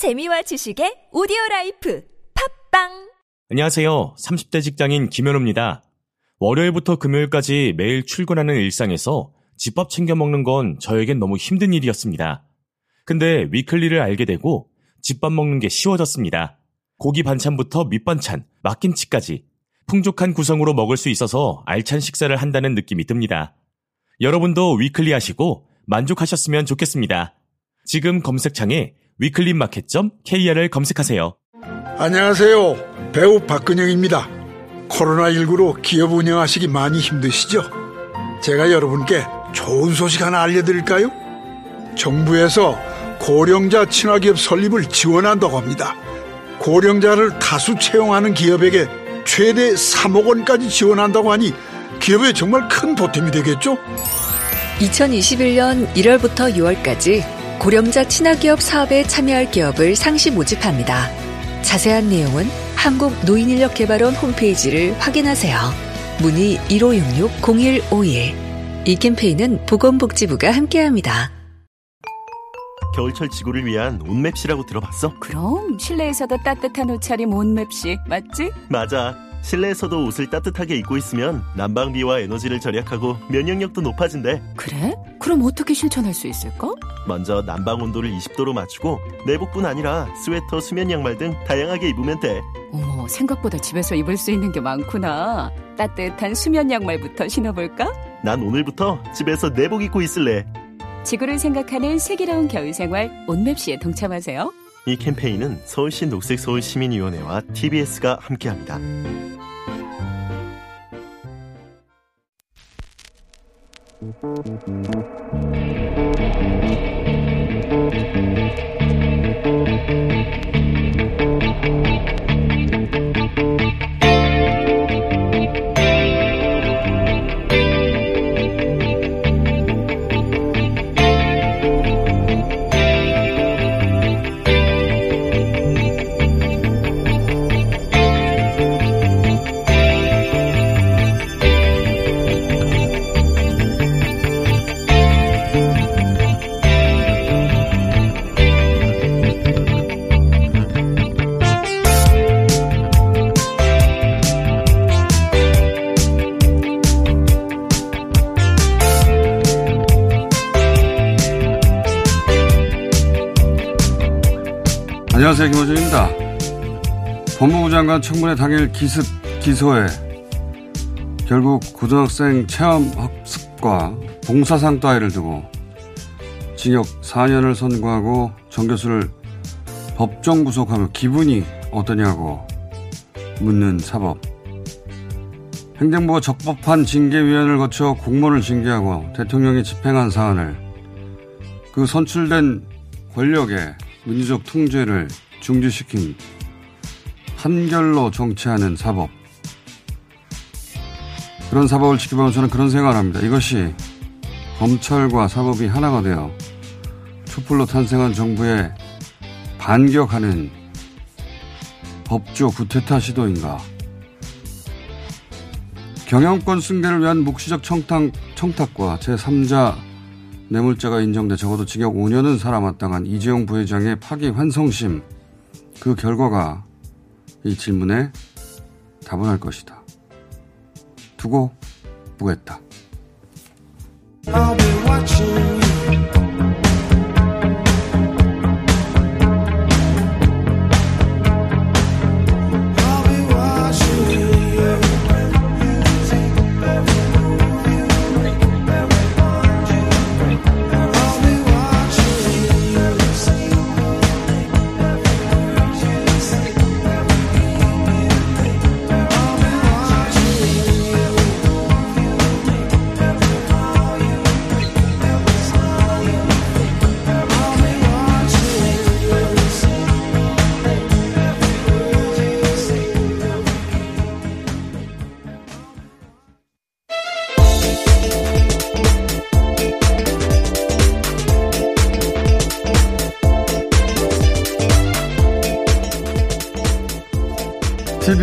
재미와 지식의 오디오 라이프 팟빵 안녕하세요. 30대 직장인 김현우입니다. 월요일부터 금요일까지 매일 출근하는 일상에서 집밥 챙겨 먹는 건 저에겐 너무 힘든 일이었습니다. 근데 위클리를 알게 되고 집밥 먹는 게 쉬워졌습니다. 고기 반찬부터 밑반찬, 막김치까지 풍족한 구성으로 먹을 수 있어서 알찬 식사를 한다는 느낌이 듭니다. 여러분도 위클리 하시고 만족하셨으면 좋겠습니다. 지금 검색창에 위클리마켓.kr을 검색하세요. 안녕하세요. 배우 박근영입니다. 코로나19로 기업 운영하시기 많이 힘드시죠? 제가 여러분께 좋은 소식 하나 알려드릴까요? 정부에서 고령자 친화기업 설립을 지원한다고 합니다. 고령자를 다수 채용하는 기업에게 최대 3억 원까지 지원한다고 하니 기업에 정말 큰 보탬이 되겠죠? 2021년 1월부터 6월까지 고령자 친화기업 사업에 참여할 기업을 상시 모집합니다. 자세한 내용은 한국노인인력개발원 홈페이지를 확인하세요. 문의 1566-0151. 이 캠페인은 보건복지부가 함께합니다. 겨울철 지구를 위한 온맵시라고 들어봤어? 그럼 실내에서도 따뜻한 옷차림 온맵시 맞지? 맞아. 실내에서도 옷을 따뜻하게 입고 있으면 난방비와 에너지를 절약하고 면역력도 높아진대. 그래? 그럼 어떻게 실천할 수 있을까? 먼저 난방 온도를 20도로 맞추고 내복뿐 아니라 스웨터, 수면 양말 등 다양하게 입으면 돼. 어머, 생각보다 집에서 입을 수 있는 게 많구나. 따뜻한 수면 양말부터 신어볼까? 난 오늘부터 집에서 내복 입고 있을래. 지구를 생각하는 슬기로운 겨울 생활 온맵시에 동참하세요. 이 캠페인은 서울시 녹색서울 시민위원회와 TBS가 함께합니다. 안녕하세요. 김호준입니다. 법무부 장관 청문회 당일 기습 기소에 결국 고등학생 체험 학습과 봉사상 따위를 두고 징역 4년을 선고하고 정 교수를 법정 구속하며 기분이 어떠냐고 묻는 사법. 행정부가 적법한 징계위원회를 거쳐 공무원을 징계하고 대통령이 집행한 사안을 그 선출된 권력의 민주적 통제를 중지시킨 한결로 정치하는 사법. 그런 사법을 지켜보면 저는 그런 생각을 합니다. 이것이 검찰과 사법이 하나가 되어 촛불로 탄생한 정부에 반격하는 법조 구태타 시도인가. 경영권 승계를 위한 묵시적 청탁, 청탁과 제3자 뇌물죄가 인정돼 적어도 징역 5년은 살아마땅한 이재용 부회장의 파기 환성심 그 결과가 이 질문에 답을 할 것이다. 두고 보겠다.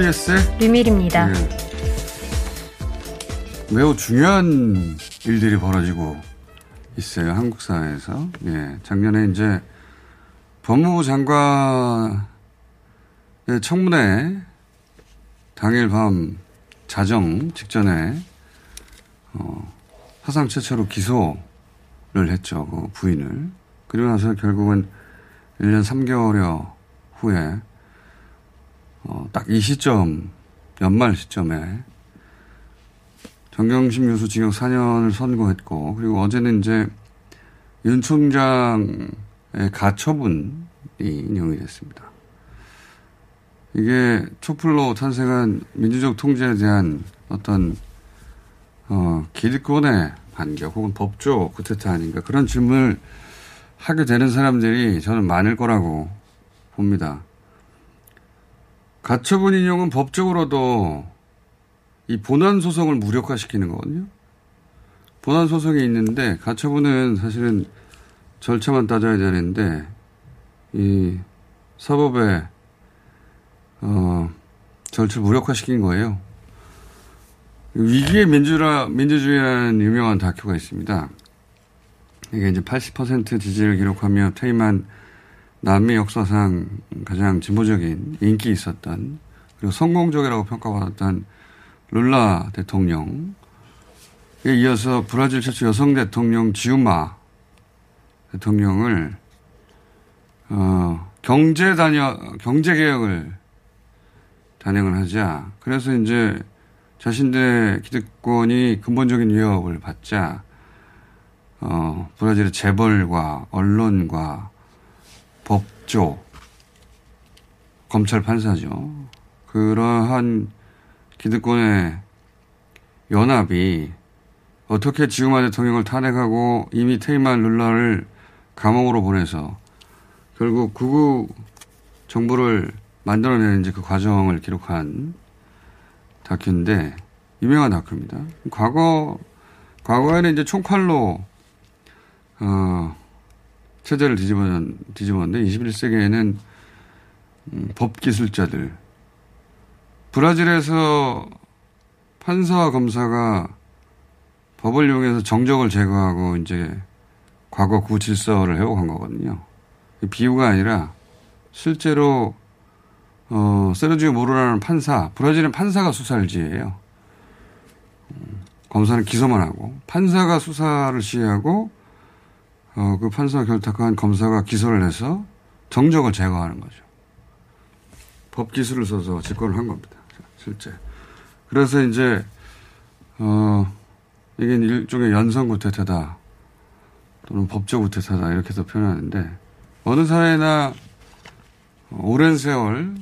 TBS의 류밀입니다. 네. 매우 중요한 일들이 벌어지고 있어요. 한국 사회에서. 예. 작년에 이제 법무부 장관의 청문회 당일 밤 자정 직전에 어, 사상 최초로 기소를 했죠. 그 부인을. 그리고 나서 결국은 1년 3개월여 후에 어, 딱 이 시점 연말 시점에 정경심 교수 징역 4년을 선고했고 그리고 어제는 이제 윤 총장의 가처분이 인용이 됐습니다. 이게 촛불로 탄생한 민주적 통제에 대한 어떤 어, 기득권의 반격 혹은 법조 구태타 아닌가 그런 질문을 하게 되는 사람들이 저는 많을 거라고 봅니다. 가처분 인용은 법적으로도 이 본안 소송을 무력화시키는 거거든요. 본안 소송이 있는데 가처분은 사실은 절차만 따져야 되는데 이 사법에 어 절차 무력화시킨 거예요. 위기의 민주라 민주주의라는 유명한 다큐가 있습니다. 이게 이제 80% 지지를 기록하며 퇴임한 남미 역사상 가장 진보적인 인기 있었던 그리고 성공적이라고 평가받았던 룰라 대통령에 이어서 브라질 최초 여성 대통령 지우마 대통령을 어, 경제 단여 경제 개혁을 단행을 하자. 그래서 이제 자신들의 기득권이 근본적인 위협을 받자 어, 브라질의 재벌과 언론과 법조, 검찰 판사죠. 그러한 기득권의 연합이 어떻게 지우마 대통령을 탄핵하고 이미 퇴임한 룰라를 감옥으로 보내서 결국 구구 정부를 만들어내는지 그 과정을 기록한 다큐인데 유명한 다큐입니다. 과거 과거에는 이제 총칼로 어, 체제를 뒤집어, 뒤집었는데 21세기에는 음, 법기술자들. 브라질에서 판사와 검사가 법을 이용해서 정적을 제거하고 이제 과거 구질서를 회복한 거거든요. 비유가 아니라 실제로 어, 세르지오 모로라는 판사, 브라질은 판사가 수사를 지휘해요. 음, 검사는 기소만 하고 판사가 수사를 시행하고 어, 그 판사가 결탁한 검사가 기소를 해서 정적을 제거하는 거죠. 법 기술을 써서 집권을 한 겁니다. 실제. 그래서 이제, 어, 이게 일종의 연성 구태타다. 또는 법적 구태타다. 이렇게도 표현하는데, 어느 사회나 오랜 세월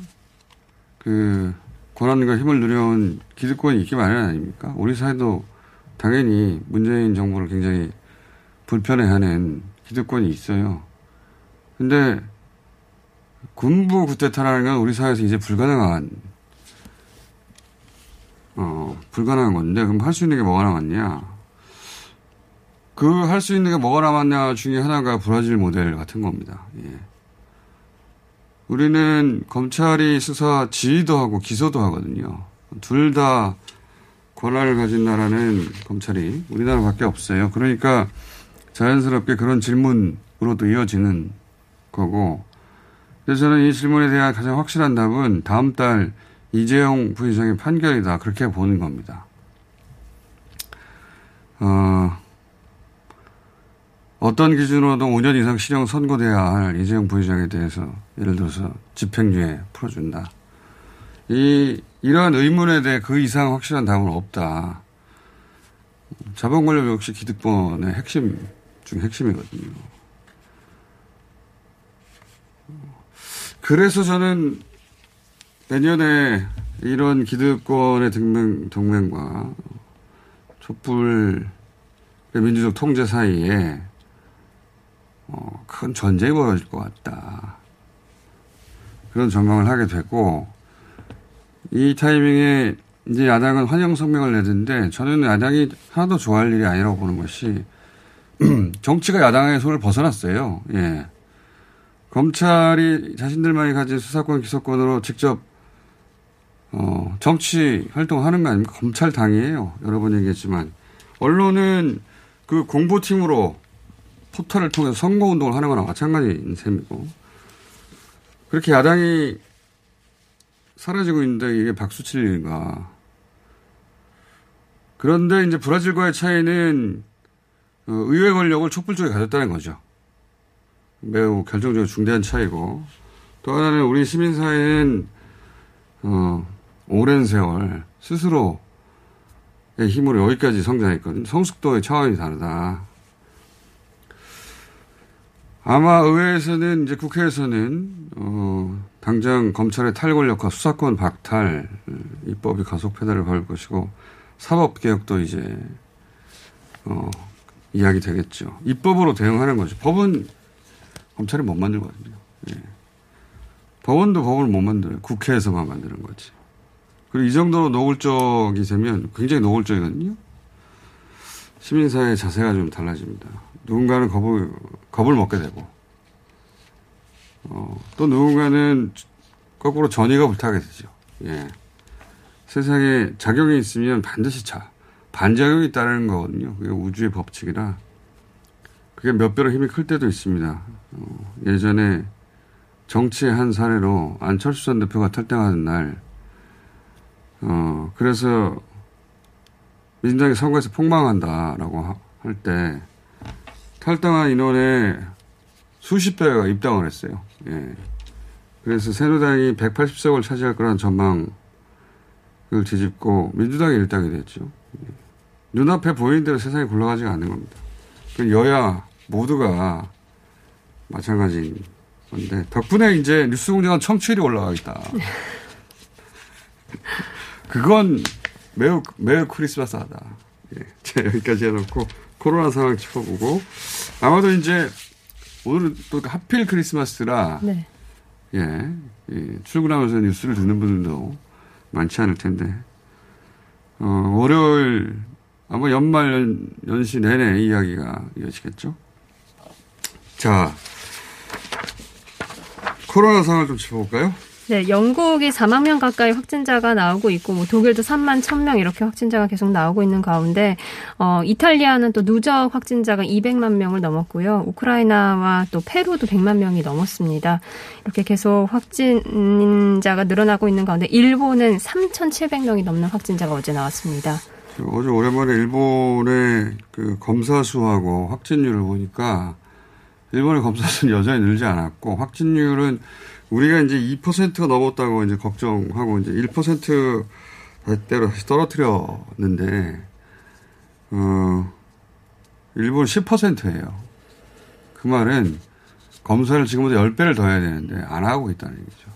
그 권한과 힘을 누려온 기득권이 있기 마련 아닙니까? 우리 사회도 당연히 문재인 정부를 굉장히 불편해하는 기득권이 있어요. 근데 군부 구태타라는 건 우리 사회에서 이제 불가능한 어 불가능한 건데 그럼 할 수 있는 게 뭐가 남았냐? 그 할 수 있는 게 뭐가 남았냐 중에 하나가 브라질 모델 같은 겁니다. 예. 우리는 검찰이 수사 지휘도 하고 기소도 하거든요. 둘 다 권한을 가진 나라는 검찰이 우리나라밖에 없어요. 그러니까 자연스럽게 그런 질문으로도 이어지는 거고. 그래서 저는 이 질문에 대한 가장 확실한 답은 다음 달 이재용 부회장의 판결이다. 그렇게 보는 겁니다. 어, 어떤 기준으로도 5년 이상 실형 선고돼야 할 이재용 부회장에 대해서 예를 들어서 집행유예 풀어준다. 이, 이러한 의문에 대해 그 이상 확실한 답은 없다. 자본 권력 역시 기득권의 핵심 중 핵심이거든요. 그래서 저는 내년에 이런 기득권의 동맹, 동맹과 촛불의 민주적 통제 사이에 어, 큰 전쟁이 벌어질 것 같다. 그런 전망을 하게 되고 이 타이밍에 이제 야당은 환영 성명을 내는데 저는 야당이 하나도 좋아할 일이 아니라고 보는 것이 정치가 야당의 손을 벗어났어요. 예. 검찰이 자신들만이 가진 수사권 기소권으로 직접 어, 정치 활동하는 거 아닙니까? 검찰당이에요. 여러 번 얘기했지만. 언론은 그 공보팀으로 포털을 통해서 선거운동을 하는 거나 마찬가지인 셈이고. 그렇게 야당이 사라지고 있는데 이게 박수칠 일인가. 그런데 이제 브라질과의 차이는 어, 의회 권력을 촛불 쪽에 가졌다는 거죠. 매우 결정적으로 중대한 차이고 또 하나는 우리 시민사회는 어, 오랜 세월 스스로의 힘으로 여기까지 성장했거든요. 성숙도의 차원이 다르다. 아마 의회에서는 이제 국회에서는 어, 당장 검찰의 탈권력과 수사권 박탈 입법이 가속 페달을 밟을 것이고 사법 개혁도 이제 어, 이야기 되겠죠. 입법으로 대응하는 거죠. 법은 검찰이 못 만들거든요. 예. 법원도 법을 못 만들어요. 국회에서만 만드는 거지. 그리고 이 정도로 노골적이 되면 굉장히 노골적이거든요. 시민사회의 자세가 좀 달라집니다. 누군가는 겁을, 겁을 먹게 되고, 어, 또 누군가는 거꾸로 전의가 불타게 되죠. 예. 세상에 작용이 있으면 반드시 차, 반작용이 따르는 거거든요. 그게 우주의 법칙이라. 그게 몇 배로 힘이 클 때도 있습니다. 어, 예전에 정치의 한 사례로 안철수 전 대표가 탈당하는 날, 어, 그래서 민주당이 선거에서 폭망한다라고 할 때 탈당한 인원의 수십 배가 입당을 했어요. 예. 그래서 새누당이 180석을 차지할 거라는 전망을 뒤집고 민주당이 일당이 됐죠. 예. 눈앞에 보이는 대로 세상이 굴러가지가 않는 겁니다. 그 여야 모두가 마찬가지인 건데 덕분에 이제 뉴스공장은 청취율이 올라가겠다. 그건 매우 매우 크리스마스하다. 예, 자 여기까지 해놓고 코로나 상황 짚어보고 아마도 이제 오늘은 또 하필 크리스마스라 네. 예, 예, 출근하면서 뉴스를 듣는 분들도 많지 않을 텐데 어, 월요일 아마 연말 연, 연시 내내 이야기가 이어지겠죠. 자 코로나 상황을 좀 짚어볼까요? 네, 영국이 4만 명 가까이 확진자가 나오고 있고, 뭐 독일도 3만 1,000명 이렇게 확진자가 계속 나오고 있는 가운데, 어, 이탈리아는 또 누적 확진자가 200만 명을 넘었고요. 우크라이나와 또 페루도 100만 명이 넘었습니다. 이렇게 계속 확진자가 늘어나고 있는 가운데, 일본은 3,700명이 넘는 확진자가 어제 나왔습니다. 어제 오랜만에 일본의 그 검사 수하고 확진율을 보니까 일본의 검사 수는 여전히 늘지 않았고 확진율은 우리가 이제 2%가 넘었다고 이제 걱정하고 이제 1% 대로 다시 떨어뜨렸는데 어 일본 10%예요. 그 말은 검사를 지금보다 10배를 더 해야 되는데 안 하고 있다는 얘기죠.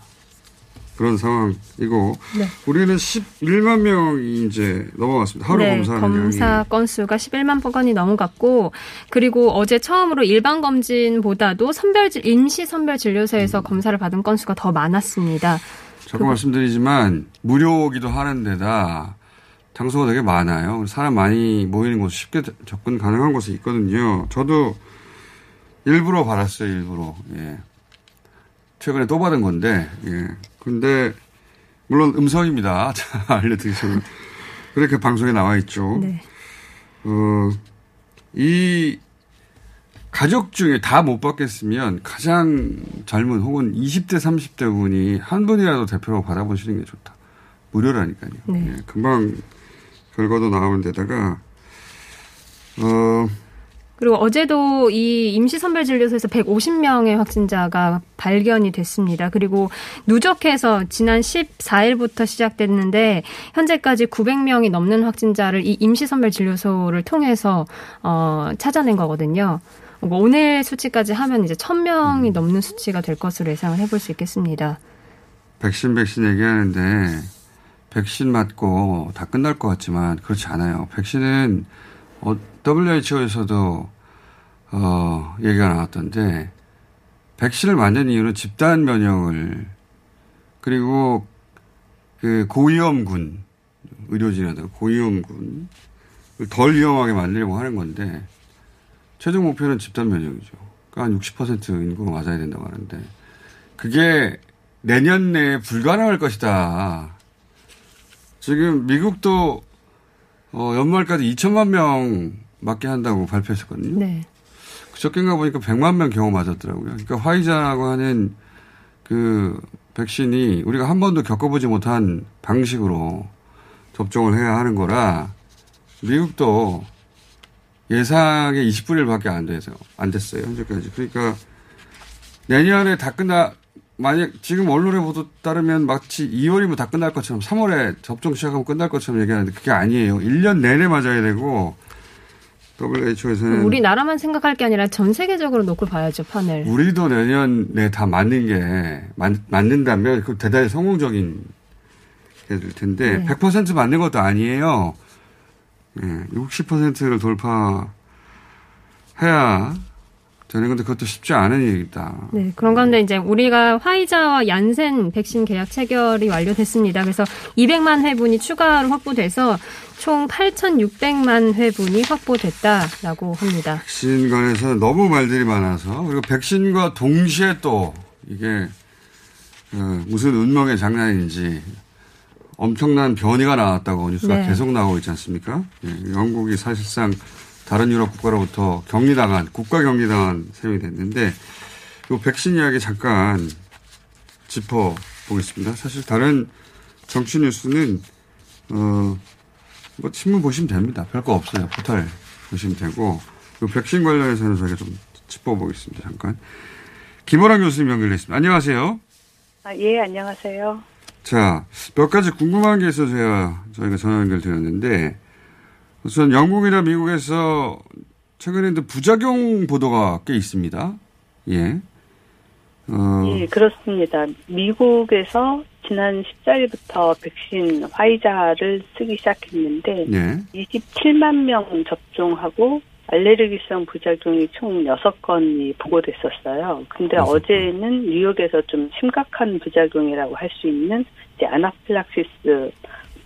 그런 상황이고 네. 우리는 11만 명이 이제 넘어갔습니다. 하루 네, 검사하는 검사 양이. 건수가 11만 건이 넘어갔고 그리고 어제 처음으로 일반 검진보다도 선별 임시 선별 진료소에서 검사를 받은 건수가 더 많았습니다. 자꾸 말씀드리지만 무료기도 하는 데다 장소가 되게 많아요. 사람 많이 모이는 곳 쉽게 접근 가능한 곳이 있거든요. 저도 일부러 받았어요. 일부러. 예. 최근에 또 받은 건데 예. 근데 물론 음성입니다. 자, 알려드리자면 그렇게 방송에 나와 있죠. 네. 어, 이 가족 중에 다 못 받겠으면 가장 젊은 혹은 20대, 30대 분이 한 분이라도 대표로 받아보시는 게 좋다. 무료라니까요. 네. 예, 금방 결과도 나오는 데다가, 어, 그리고 어제도 이 임시선별진료소에서 150명의 확진자가 발견이 됐습니다. 그리고 누적해서 지난 14일부터 시작됐는데 현재까지 900명이 넘는 확진자를 이 임시선별진료소를 통해서 어, 찾아낸 거거든요. 뭐 오늘 수치까지 하면 이제 1000명이 넘는 수치가 될 것으로 예상을 해볼 수 있겠습니다. 백신, 백신 얘기하는데, 백신 맞고 다 끝날 것 같지만, 그렇지 않아요. 백신은, 어, WHO에서도, 어, 얘기가 나왔던데, 백신을 맞는 이유는 집단 면역을, 그리고 그 고위험군, 의료진이라든 고위험군, 덜 위험하게 만들려고 하는 건데, 최종 목표는 집단 면역이죠. 그러니까 한 60% 인구가 맞아야 된다고 하는데, 그게 내년 내에 불가능할 것이다. 지금 미국도 어, 연말까지 2천만 명 맞게 한다고 발표했었거든요. 네. 그저께인가 보니까 100만 명 경험 맞았더라고요. 그러니까 화이자라고 하는 그 백신이 우리가 한 번도 겪어보지 못한 방식으로 접종을 해야 하는 거라 미국도 예상의 20분일밖에 안 돼서 안 됐어요 현재까지. 그러니까 내년에 다 끝나 만약 지금 언론의 보도 따르면 마치 2월이면 다 끝날 것처럼 3월에 접종 시작하면 끝날 것처럼 얘기하는데 그게 아니에요. 1년 내내 맞아야 되고 WHO에서는 우리나라만 생각할 게 아니라 전 세계적으로 놓고 봐야죠 판을. 우리도 내년에 다 맞는 게 맞, 맞는다면 그 대단히 성공적인 게될 텐데 네. 100% 맞는 것도 아니에요. 예, 60%를 돌파해야 되는 건데 그것도 쉽지 않은 일이다. 네, 그런 가운데 이제 우리가 화이자와 얀센 백신 계약 체결이 완료됐습니다. 그래서 200만 회분이 추가로 확보돼서 총 8,600만 회분이 확보됐다라고 합니다. 백신 관해서 너무 말들이 많아서 그리고 백신과 동시에 또 이게 어, 무슨 운명의 장난인지 엄청난 변이가 나왔다고 뉴스가 네. 계속 나오고 있지 않습니까? 예, 영국이 사실상 다른 유럽 국가로부터 격리당한 국가 격리당한 셈이 됐는데 이 백신 이야기 잠깐 짚어 보겠습니다. 사실 다른 정치 뉴스는 어, 뭐 신문 보시면 됩니다. 별거 없어요. 포털 보시면 되고 이 백신 관련해서는 저희가 좀 짚어 보겠습니다. 잠깐 김호랑 교수님 연결돼 있습니다. 안녕하세요. 아, 예, 안녕하세요. 자, 몇 가지 궁금한 게 있어서 제가, 저희가 전화 연결 드렸는데, 우선 영국이나 미국에서 최근에 부작용 보도가 꽤 있습니다. 예. 어, 예, 그렇습니다. 미국에서 지난 14일부터 백신 화이자를 쓰기 시작했는데 예. 27만 명 접종하고 알레르기성 부작용이 총 6건이 보고됐었어요. 근데 여섯 건. 어제는 뉴욕에서 좀 심각한 부작용이라고 할 수 있는 이제 아나필락시스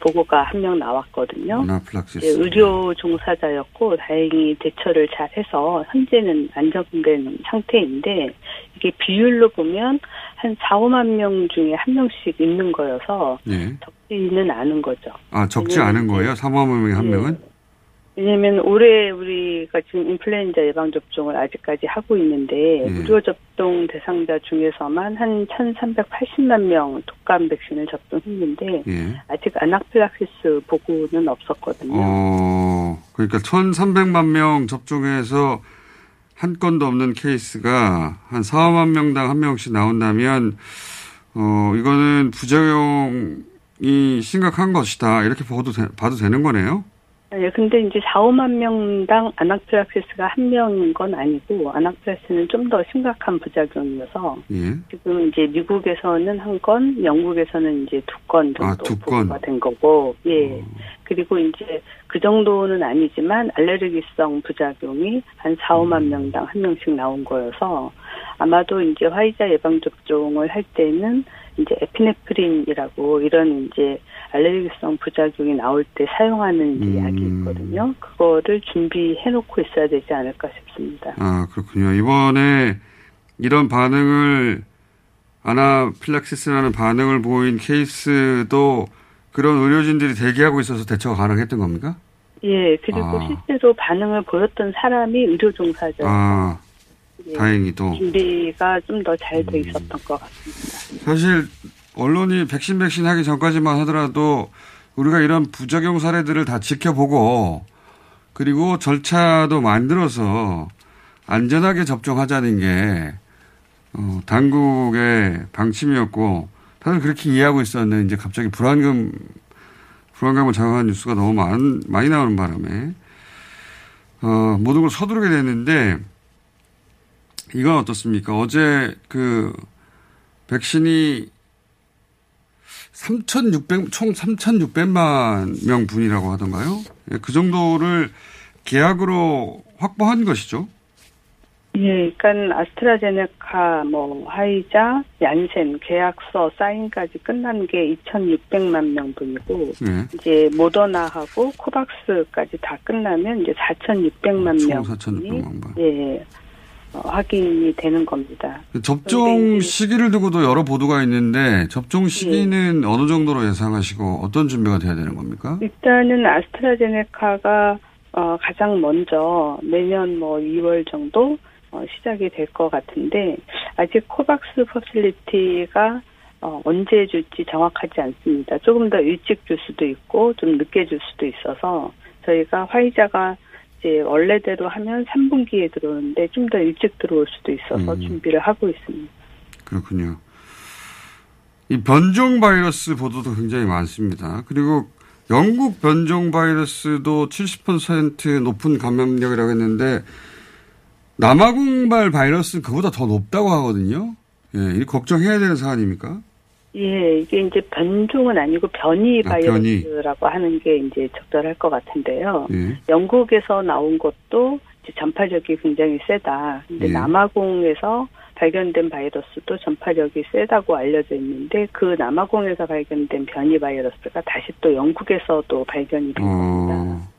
보고가 한 명 나왔거든요. 아나플락시스. 예, 의료 종사자였고 다행히 대처를 잘 해서 현재는 안정된 상태인데 이게 비율로 보면 한 4, 5만 명 중에 한 명씩 있는 거여서 예. 적지는 않은 거죠. 아, 적지 않은 거예요? 3만 명에 한 예. 명은? 왜냐하면 올해 우리가 지금 인플루엔자 예방 접종을 아직까지 하고 있는데 예. 무료 접종 대상자 중에서만 한 1,380만 명 독감 백신을 접종했는데 예. 아직 아나필락시스 보고는 없었거든요. 어, 그러니까 1,300만 명 접종해서 한 건도 없는 케이스가 한 4, 5만 명당 한 명씩 나온다면, 어, 이거는 부작용이 심각한 것이다. 이렇게 봐도, 되- 봐도 되는 거네요? 예, 근데 이제 4, 5만 명당 아나필락시스가 한 명인 건 아니고 아나필락시스는 좀 더 심각한 부작용이어서 예. 지금 이제 미국에서는 한 건, 영국에서는 이제 두 건 정도 아, 두 건. 보고가 된 거고, 예. 그리고 이제 그 정도는 아니지만 알레르기성 부작용이 한 4, 5만 명당 한 명씩 나온 거여서 아마도 이제 화이자 예방 접종을 할 때는 이제 에피네프린이라고 이런 이제 알레르기성 부작용이 나올 때 사용하는 음. 약이 있거든요. 그거를 준비해 놓고 있어야 되지 않을까 싶습니다. 아, 그렇군요. 이번에 이런 반응을, 아나필락시스라는 반응을 보인 케이스도 그런 의료진들이 대기하고 있어서 대처가 가능했던 겁니까? 예, 그리고 아. 실제로 반응을 보였던 사람이 의료 종사자 아, 예, 다행히도. 준비가 좀 더잘 음. 돼 있었던 것 같습니다. 사실 언론이 백신 백신 하기 전까지만 하더라도 우리가 이런 부작용 사례들을 다 지켜보고 그리고 절차도 만들어서 안전하게 접종하자는 게 어, 당국의 방침이었고 다들 그렇게 이해하고 있었는데 이제 갑자기 불안감 불안감을 자극한 뉴스가 너무 많, 많이 나오는 바람에 어, 모든 걸 서두르게 됐는데 이건 어떻습니까? 어제 그 백신이 3,600, 총 3,600만 명 분이라고 하던가요? 예, 그 정도를 계약으로 확보한 것이죠. 예, 그러니까 아스트라제네카, 뭐 화이자, 얀센 계약서 사인까지 끝난 게 2,600만 명분이고 예. 이제 모더나하고 코박스까지 다 끝나면 이제 4,600만 총명 4,600만 번. 예, 어, 확인이 되는 겁니다. 접종 시기를 두고도 여러 보도가 있는데 접종 시기는 어느 정도로 예상하시고 어떤 준비가 돼야 되는 겁니까? 일단은 아스트라제네카가 어, 가장 먼저 내년 뭐 2월 정도 어, 시작이 될 것 같은데 아직 COVAX Facility가 어, 언제 줄지 정확하지 않습니다. 조금 더 일찍 줄 수도 있고 좀 늦게 줄 수도 있어서 저희가 화이자가 이제 원래대로 하면 3분기에 들어오는데 좀 더 일찍 들어올 수도 있어서 음. 준비를 하고 있습니다. 그렇군요. 이 변종 바이러스 보도도 굉장히 많습니다. 그리고 영국 변종 바이러스도 70% 높은 감염력이라고 했는데 남아공발 바이러스는 그보다 더 높다고 하거든요. 예, 이 걱정해야 되는 사안입니까? 예, 이게 이제 변종은 아니고 변이 아, 변이. 바이러스라고 하는 게 이제 적절할 것 같은데요. 예. 영국에서 나온 것도 전파력이 굉장히 세다. 근데 예. 남아공에서 발견된 바이러스도 전파력이 세다고 알려져 있는데 그 남아공에서 발견된 변이 바이러스가 다시 또 영국에서도 발견이 된 겁니다. 어,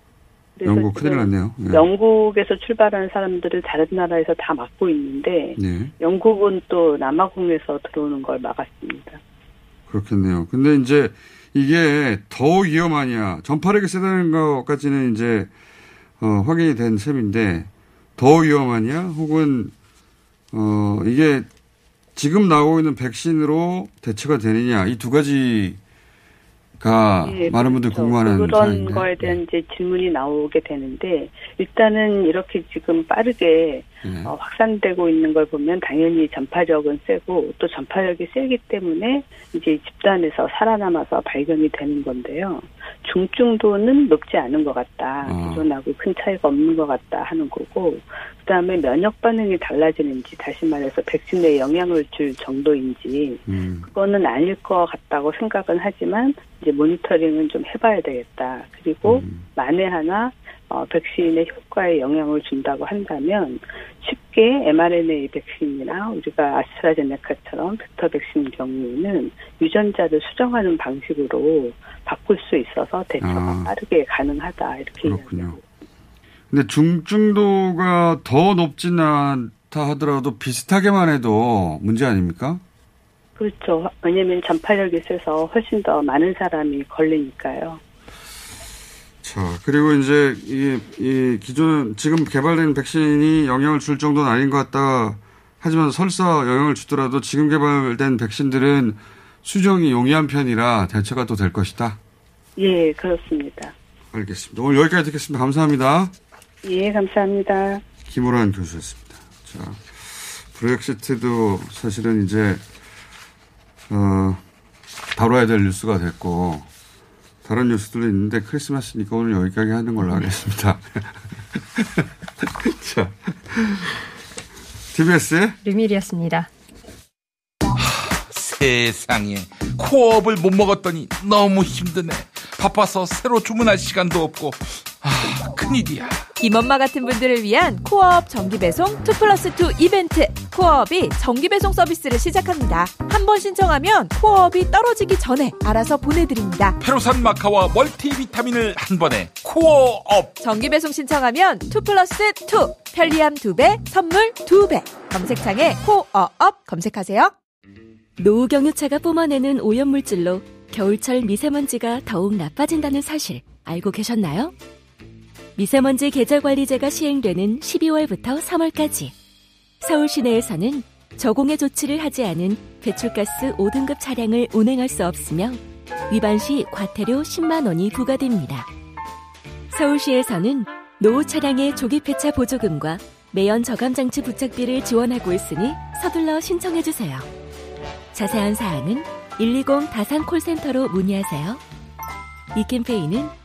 영국 큰일 났네요. 예. 영국에서 출발한 사람들을 다른 나라에서 다 막고 있는데 예, 영국은 또 남아공에서 들어오는 걸 막았습니다. 그렇겠네요. 근데 이제 이게 더 위험하냐, 전파력이 세다는 것까지는 이제, 어, 확인이 된 셈인데, 더 위험하냐, 혹은, 어, 이게 지금 나오고 있는 백신으로 대처가 되느냐, 이 두 가지가 예, 많은 분들이 그렇죠. 궁금해하는 그런 사안인데. 거에 대한 이제 질문이 나오게 되는데 일단은 이렇게 지금 빠르게 예. 어, 확산되고 있는 걸 보면 당연히 전파력은 세고 또 전파력이 세기 때문에 이제 집단에서 살아남아서 발견이 되는 건데요. 중증도는 높지 않은 것 같다. 어. 기존하고 큰 차이가 없는 것 같다 하는 거고 그다음에 면역 반응이 달라지는지 다시 말해서 백신에 영향을 줄 정도인지 음, 그거는 아닐 것 같다고 생각은 하지만 이제 모니터링은 좀 해봐야 되겠다. 그리고 음. 만에 하나 어, 백신의 효과에 영향을 준다고 한다면 쉽게 mRNA 백신이나 우리가 아스트라제네카처럼 벡터 백신 경우에는 유전자를 수정하는 방식으로 바꿀 수 있어서 대처가 아. 빠르게 가능하다 이렇게 그렇군요. 근데 중증도가 더 높진 않다 하더라도 비슷하게만 해도 문제 아닙니까? 그렇죠. 왜냐하면 전파력이 세서 훨씬 더 많은 사람이 걸리니까요. 자, 그리고 이제 이, 이 기존 지금 개발된 백신이 영향을 줄 정도는 아닌 것 같다. 하지만 설사 영향을 주더라도 지금 개발된 백신들은 수정이 용이한 편이라 대처가 또 될 것이다. 예, 그렇습니다. 알겠습니다. 오늘 여기까지 듣겠습니다. 감사합니다. 예, 감사합니다. 김호란 교수였습니다. 자, 브렉시트도 사실은 이제, 어, 다뤄야 될 뉴스가 됐고, 다른 뉴스들도 있는데 크리스마스니까 오늘 여기까지 하는 걸로 하겠습니다. 자, TBS의 류밀이었습니다. 세상에 코어업을 못 먹었더니 너무 힘드네. 바빠서 새로 주문할 시간도 없고. 아 큰일이야 김엄마 같은 분들을 위한 코어업 정기배송 2 플러스 2 이벤트 코어업이 정기배송 서비스를 시작합니다. 한 번 신청하면 코어업이 떨어지기 전에 알아서 보내드립니다. 페루산 마카와 멀티비타민을 한 번에 코어업 정기배송 신청하면 2 플러스 2 편리함 2배 선물 2배 검색창에 코어업 검색하세요. 노후경유차가 뿜어내는 오염물질로 겨울철 미세먼지가 더욱 나빠진다는 사실 알고 계셨나요? 미세먼지 계절관리제가 시행되는 12월부터 3월까지 서울 시내에서는 저공해 조치를 하지 않은 배출가스 5등급 차량을 운행할 수 없으며 위반 시 과태료 10만 원이 부과됩니다. 서울시에서는 노후 차량의 조기 폐차 보조금과 매연 저감 장치 부착비를 지원하고 있으니 서둘러 신청해 주세요. 자세한 사항은 120 다산 콜센터로 문의하세요. 이 캠페인은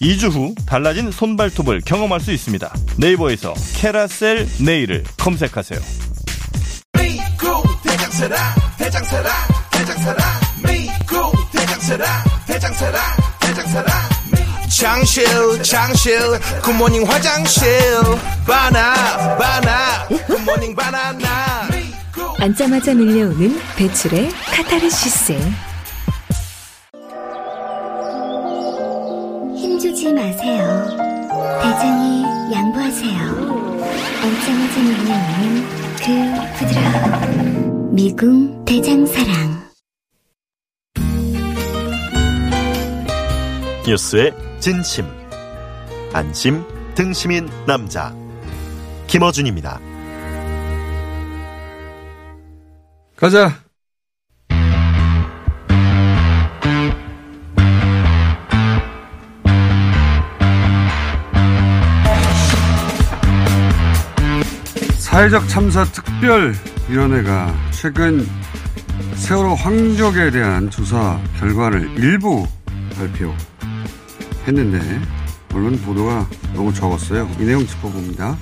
2주 후 달라진 손발톱을 경험할 수 있습니다. 네이버에서 캐라셀 네일을 검색하세요. 미국 대장세라 대장세라 대장세라. 미국 대장세라 대장세라 대장세라. 장실 장실 good morning 화장실. 바나 바나 good morning 바나나. 앉자마자 밀려오는 배출의 카타르시스. 힘주지 마세요. 대장이 양보하세요. 앉자마자 밀려오는 그 부드러운 미궁 대장사랑. 뉴스의 진심. 안심, 등심인 남자. 김어준입니다. 가자. 사회적 참사 특별위원회가 최근 세월호 황적에 대한 조사 결과를 일부 발표했는데 언론 보도가 너무 적었어요. 이 내용 짚어봅니다.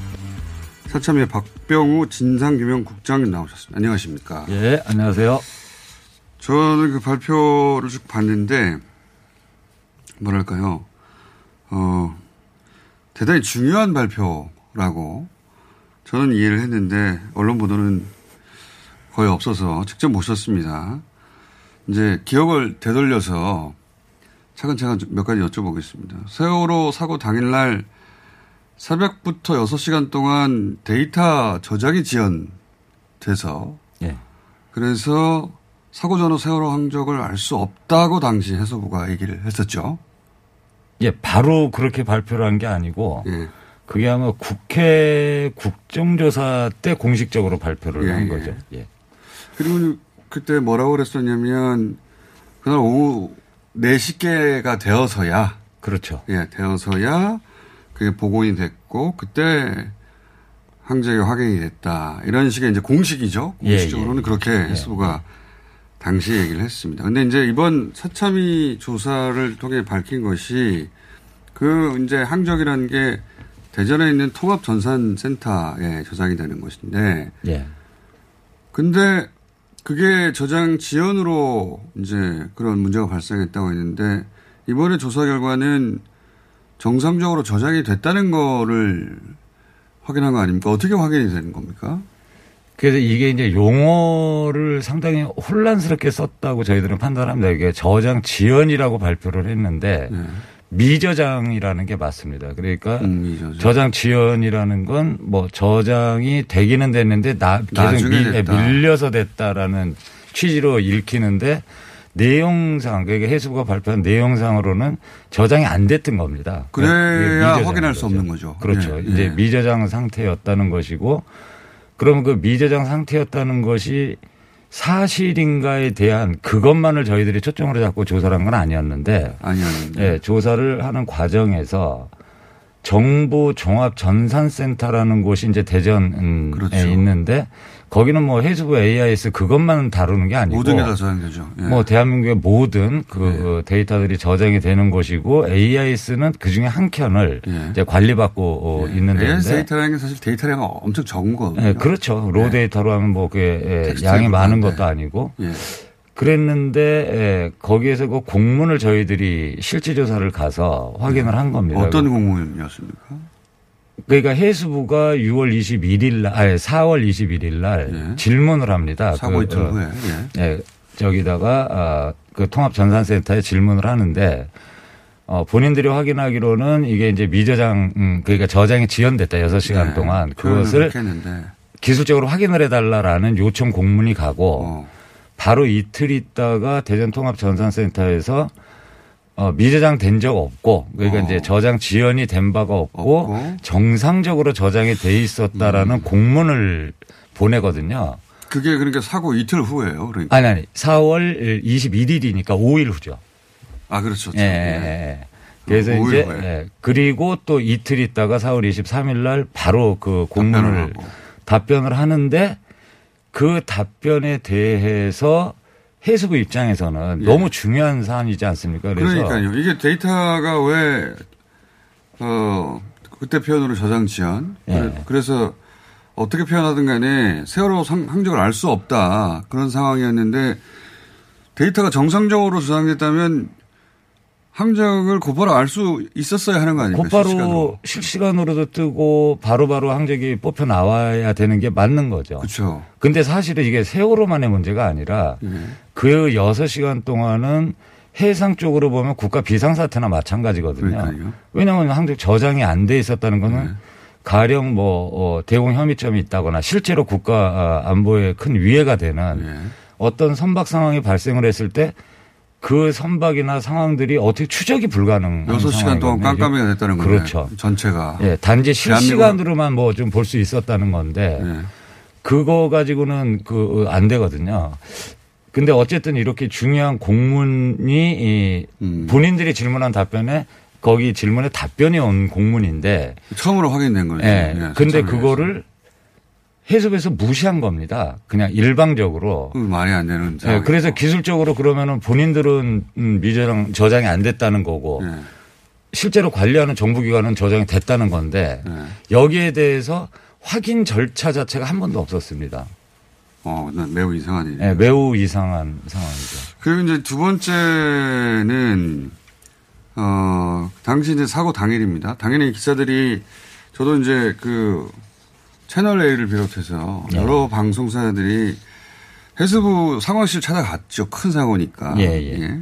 사참의 박병우 진상규명 국장님 나오셨습니다. 안녕하십니까? 예, 안녕하세요. 저는 그 발표를 쭉 봤는데 뭐랄까요? 어, 대단히 중요한 발표라고 저는 이해를 했는데 언론 보도는 거의 없어서 직접 모셨습니다. 이제 기억을 되돌려서 차근차근 몇 가지 여쭤보겠습니다. 세월호 사고 당일날 새벽부터 6시간 동안 데이터 저장이 지연돼서 예. 그래서 사고 전후 세월호 항적을 알 수 없다고 당시 해서부가 얘기를 했었죠. 예, 바로 그렇게 발표를 한 게 아니고 예. 그게 아마 국회 국정조사 때 공식적으로 발표를 예, 한 예. 거죠. 예. 그리고 그때 뭐라고 그랬었냐면 그날 오후 4시께가 되어서야 그렇죠. 예, 되어서야 그게 복원이 됐고 그때 항적이 확인이 됐다. 이런 식의 이제 공식이죠. 예, 공식적으로는 예, 그렇게 예. 해수부가 당시 얘기를 했습니다. 근데 이제 이번 사참위 조사를 통해 밝힌 것이 그 이제 항적이라는 게 대전에 있는 통합전산센터에 저장이 되는 것인데 예. 근데 그게 저장 지연으로 이제 그런 문제가 발생했다고 했는데 이번에 조사 결과는 정상적으로 저장이 됐다는 거를 확인한 거 아닙니까? 어떻게 확인이 되는 겁니까? 그래서 이게 이제 용어를 상당히 혼란스럽게 썼다고 저희들은 판단합니다. 이게 저장 지연이라고 발표를 했는데 네. 미저장이라는 게 맞습니다. 그러니까 음, 저장 지연이라는 건 뭐 저장이 되기는 됐는데 나 계속 밀, 됐다. 밀려서 됐다라는 취지로 읽히는데 내용상 그러니까 해수부가 발표한 내용상으로는 저장이 안 됐던 겁니다. 그래야 확인할 수 거죠. 없는 거죠. 그렇죠. 예, 이제 예. 미저장 상태였다는 것이고 그러면 그 미저장 상태였다는 것이 사실인가에 대한 그것만을 저희들이 초점으로 잡고 조사를 한 건 아니었는데 아니었는데 예, 조사를 하는 과정에서 정부 종합 전산센터라는 곳이 이제 대전에 그렇죠. 있는데 거기는 뭐 해수부 AIS 그것만 다루는 게 아니고 모든 게 다 저장되죠. 예. 뭐 대한민국의 모든 그 데이터들이 저장이 되는 곳이고 AIS는 그 중에 한 켠을 이제 관리받고 어, 있는 AIS 데이터인데 데이터라는 게 사실 데이터량이 엄청 적은 거거든요. 예, 그렇죠. raw 데이터로 하면 뭐 그게 예, 양이 많은 해보는데. 것도 아니고 예. 그랬는데 예, 거기에서 그 공문을 저희들이 실제 조사를 가서 확인을 한 겁니다. 어떤 공문이었습니까? 그러니까 해수부가 6월 21일 날, 아니 4월 21일 날 질문을 합니다. 예. 사고 그, 이틀 어, 후에. 예. 예, 저기다가 아, 그 통합전산센터에 질문을 하는데 어, 본인들이 확인하기로는 이게 이제 미저장, 음, 그러니까 저장이 지연됐다 6시간 네, 동안 그것을. 기술적으로 확인을 해달라라는 요청 공문이 가고 어. 바로 이틀 있다가 대전통합전산센터에서 어, 미저장 된 적 없고 그러니까 어. 이제 저장 지연이 된 바가 없고, 정상적으로 저장이 돼 있었다라는 음. 공문을 보내거든요. 그게 그러니까 사고 이틀 후예요. 그러니까. 아니 아니 4월 21일이니까 5일 후죠. 아 그렇죠. 예, 예, 예. 그래서 어, 오일 이제 후에. 예. 그리고 또 이틀 있다가 4월 23일 날 바로 그 답변을 공문을 하고. 답변을 하는데 그 답변에 대해서 해수부 입장에서는 예. 너무 중요한 사안이지 않습니까? 그러니까요. 이게 데이터가 왜, 어, 그때 표현으로 저장 지연. 예. 그래서 어떻게 표현하든 간에 세월호 상- 항적을 알 수 없다. 그런 상황이었는데 데이터가 정상적으로 저장됐다면 항적을 곧바로 알 수 있었어야 하는 거 아닙니까? 곧바로 실시간으로. 실시간으로도 뜨고 바로 바로 항적이 뽑혀 나와야 되는 게 맞는 거죠. 그렇죠. 근데 사실은 이게 세월호만의 문제가 아니라 그 6시간 동안은 해상 쪽으로 보면 국가 비상사태나 마찬가지거든요. 그러니까요. 왜냐하면 항적 저장이 안 돼 있었다는 거는 가령 뭐 어, 대공 혐의점이 있다거나 실제로 국가 아, 안보에 큰 위해가 되는 어떤 선박 상황이 발생을 했을 때 그 선박이나 상황들이 어떻게 추적이 불가능한 6시간 동안. 깜깜이가 됐다는 거예요. 그렇죠. 전체가. 예, 단지 실시간으로만 뭐 좀 볼 수 있었다는 건데 네. 그거 가지고는 그 안 되거든요. 근데 어쨌든 이렇게 중요한 공문이 이 음. 본인들이 질문한 답변에 거기 질문에 답변이 온 공문인데 처음으로 확인된 거죠. 예. 예, 근데 그거를 해 석해서 무시한 겁니다. 그냥 일방적으로. 해서. 말이 안 되는. 예, 상황이고. 그래서 기술적으로 그러면은 본인들은 음, 미저장 저장이 안 됐다는 거고 예. 실제로 관리하는 정부기관은 저장이 됐다는 건데 예. 여기에 대해서 확인 절차 자체가 한 번도 없었습니다. 어, 난 매우 이상한 일. 예, 매우 이상한 상황이죠. 그리고 이제 두 번째는 어 당시 이제 사고 당일입니다. 당연히 기사들이 저도 이제 그 채널 A를 비롯해서 네. 여러 방송사들이 해수부 상황실 찾아갔죠. 큰 사고니까. 예, 예.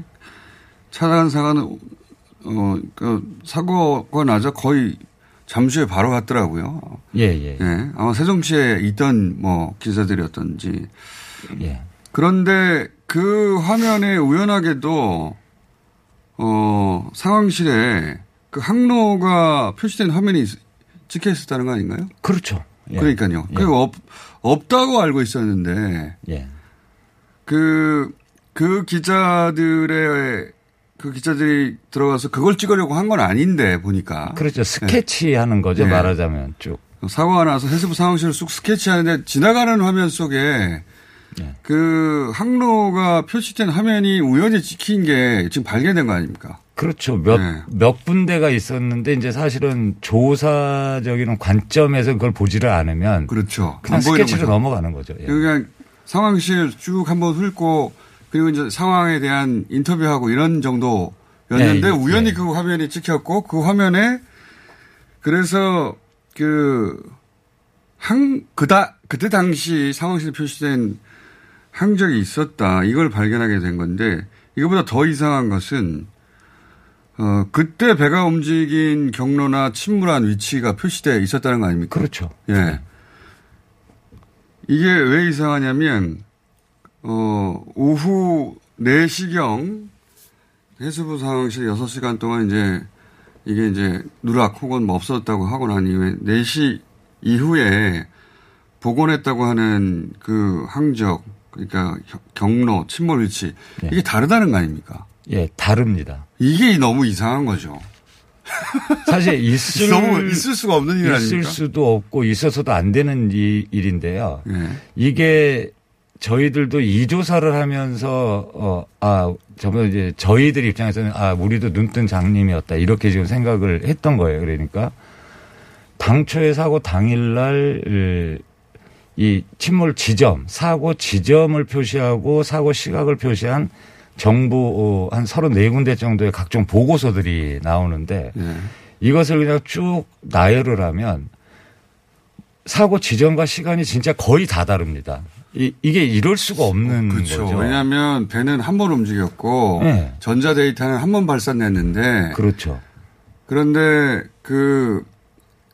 찾아간 사고는 어그 사고가 나자 거의 잠시 후에 바로 갔더라고요. 예, 예. 예. 아마 세종시에 있던 뭐 기사들이었던지. 예. 그런데 그 화면에 우연하게도 어 상황실에 그 항로가 표시된 화면이 있- 찍혀 있었다는 거 아닌가요? 그렇죠. 예. 그러니까요. 예. 그 없, 없다고 알고 있었는데 예. 그, 그 기자들의 그 기자들이 들어가서 그걸 찍으려고 한 건 아닌데 보니까. 그렇죠. 스케치 하는 거죠. 예. 말하자면 쭉. 사고가 나서 해수부 상황실을 쑥 스케치하는데 지나가는 화면 속에 예. 그 항로가 표시된 화면이 우연히 찍힌 게 지금 발견된 거 아닙니까? 그렇죠. 몇, 네. 몇 군데가 있었는데 이제 사실은 조사적인 관점에서 그걸 보지를 않으면 그렇죠. 그냥 스케치로 거죠. 넘어가는 거죠. 예. 그냥 상황실 쭉 한번 훑고 그리고 이제 상황에 대한 인터뷰하고 이런 정도였는데 예, 예, 우연히 그 화면이 찍혔고 그 화면에 그래서 그 한, 그다, 그때 당시 상황실에 표시된 항적이 있었다. 이걸 발견하게 된 건데 이거보다 더 이상한 것은 어, 그때 배가 움직인 경로나 침몰한 위치가 표시되어 있었다는 거 아닙니까? 그렇죠. 예. 이게 왜 이상하냐면, 어, 오후 4시경 해수부 상황실 6시간 동안 이제 이게 이제 누락 혹은 뭐 없었다고 하고 난 이후에 4시 이후에 복원했다고 하는 그 항적, 그러니까 겨- 경로, 침몰 위치, 이게 다르다는 거 아닙니까? 예, 다릅니다. 이게 너무 이상한 거죠. 사실 있을 너무 있을 수가 없는 일 있을 아닙니까? 수도 없고 있어서도 안 되는 이- 일인데요. 예. 이게 저희들도 이 조사를 하면서 어 아 저번 이제 저희들 입장에서는 아 우리도 눈뜬 장님이었다 이렇게 지금 생각을 했던 거예요. 그러니까 당초에 사고 당일날 으, 이 침몰 지점 사고 지점을 표시하고 사고 시각을 표시한 정부 어, 한 34군데 정도의 각종 보고서들이 나오는데 예. 이것을 그냥 쭉 나열을 하면 사고 지점과 시간이 진짜 거의 다 다릅니다. 이, 이게 이럴 수가 없는 그렇죠. 거죠. 왜냐하면 배는 한 번 움직였고 네. 전자 데이터는 한 번 발산됐는데 그렇죠. 그런데 그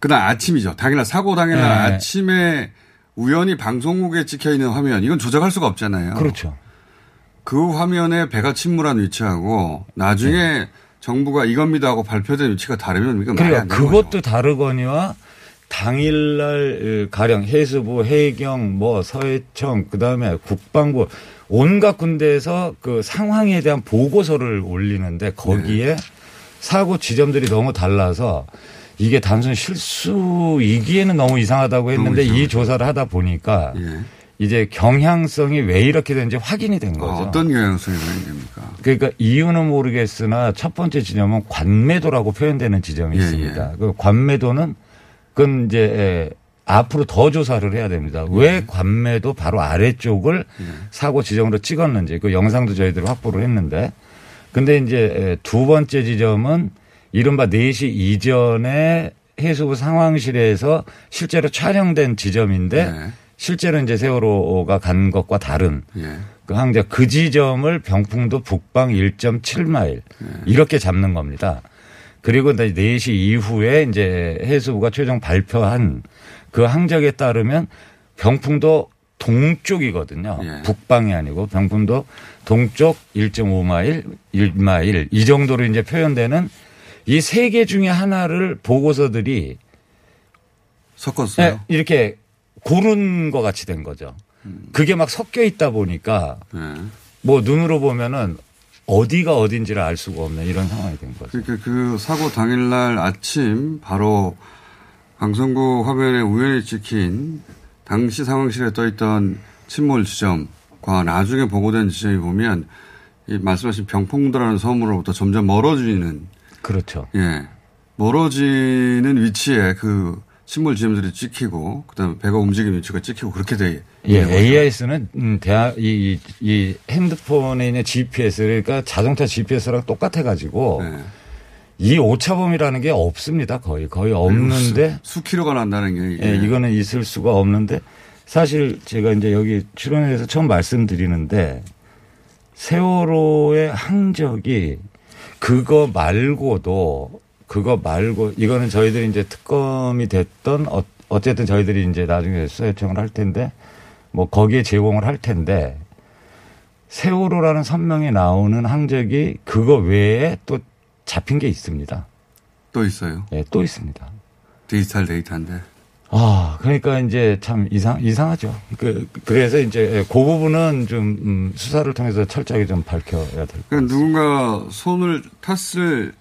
그날 아침이죠. 당일날 사고 당일날 네. 아침에 우연히 방송국에 찍혀 있는 화면 이건 조작할 수가 없잖아요. 그렇죠. 그 화면에 배가 침몰한 위치하고 나중에 정부가 이겁니다 하고 발표된 위치가 다르면 이건. 안 되는 거죠. 그것도 다르거니와 당일날 으, 가령 해수부, 해경, 뭐 서해청, 그 다음에 국방부 온갖 군데에서 그 상황에 대한 보고서를 올리는데 거기에 네. 사고 지점들이 너무 달라서 이게 단순 실수이기에는 너무 이상하다고 했는데 이 조사를 하다 보니까 예. 이제 경향성이 왜 이렇게 되는지 확인이 된 거죠. 어, 어떤 경향성이 됩니까? 그러니까 이유는 모르겠으나 첫 번째 지점은 관매도라고 표현되는 지점이 예, 있습니다. 그 관매도는 그건 이제 에, 앞으로 더 조사를 해야 됩니다. 예. 왜 관매도 바로 아래쪽을 사고 지점으로 찍었는지 그 영상도 저희들이 확보를 했는데 근데 이제 두 번째 지점은 이른바 4시 이전에 해수부 상황실에서 실제로 촬영된 지점인데 실제로 이제 세월호가 간 것과 다른 예. 그 항저 그 지점을 병풍도 북방 1.7마일 이렇게 잡는 겁니다. 그리고 이제 4시 이후에 이제 해수부가 최종 발표한 그 항적에 따르면 병풍도 동쪽이거든요. 북방이 아니고 병풍도 동쪽 1.5마일, 1마일 이 정도로 이제 표현되는 이 세 개 중에 하나를 보고서들이 섞었어요. 네, 이렇게 고른 것 같이 된 거죠. 그게 막 섞여 있다 보니까 뭐 눈으로 보면은 어디가 어딘지를 알 수가 없는 이런 상황이 된 거죠. 그러니까 그 사고 당일날 아침 바로 방송국 화면에 우연히 찍힌 당시 상황실에 떠있던 침몰 지점과 나중에 보고된 지점이 보면 이 말씀하신 병풍도라는 섬으로부터 점점 멀어지는 그렇죠. 예. 멀어지는 위치에 그 침몰 지점들이 찍히고 그다음에 배가 움직이는 위치가 찍히고 그렇게 돼. 예. AIS는 음, 대학 이, 이, 이 핸드폰에 있는 GPS 그러니까 자동차 GPS랑 똑같아 가지고 네. 이 오차범위라는 게 없습니다. 거의 거의 없는데 수, 수키로가 난다는 게 이게. 예, 이거는 있을 수가 없는데 사실 제가 이제 여기 출연해서 처음 말씀드리는데 세월호의 항적이 그거 말고도 그거 말고 이거는 저희들이 이제 특검이 됐던 어, 어쨌든 저희들이 이제 나중에 수사 요청을 할 텐데 뭐 거기에 제공을 할 텐데 세월호라는 선명에 나오는 항적이 그거 외에 또 잡힌 게 있습니다. 또 있어요. 예, 또 있습니다. 디지털 데이터인데. 아, 그러니까 이제 참 이상, 이상하죠. 그, 그래서 이제 그 부분은 좀, 음, 수사를 통해서 철저하게 좀 밝혀야 될것 그러니까 누군가 손을 탔을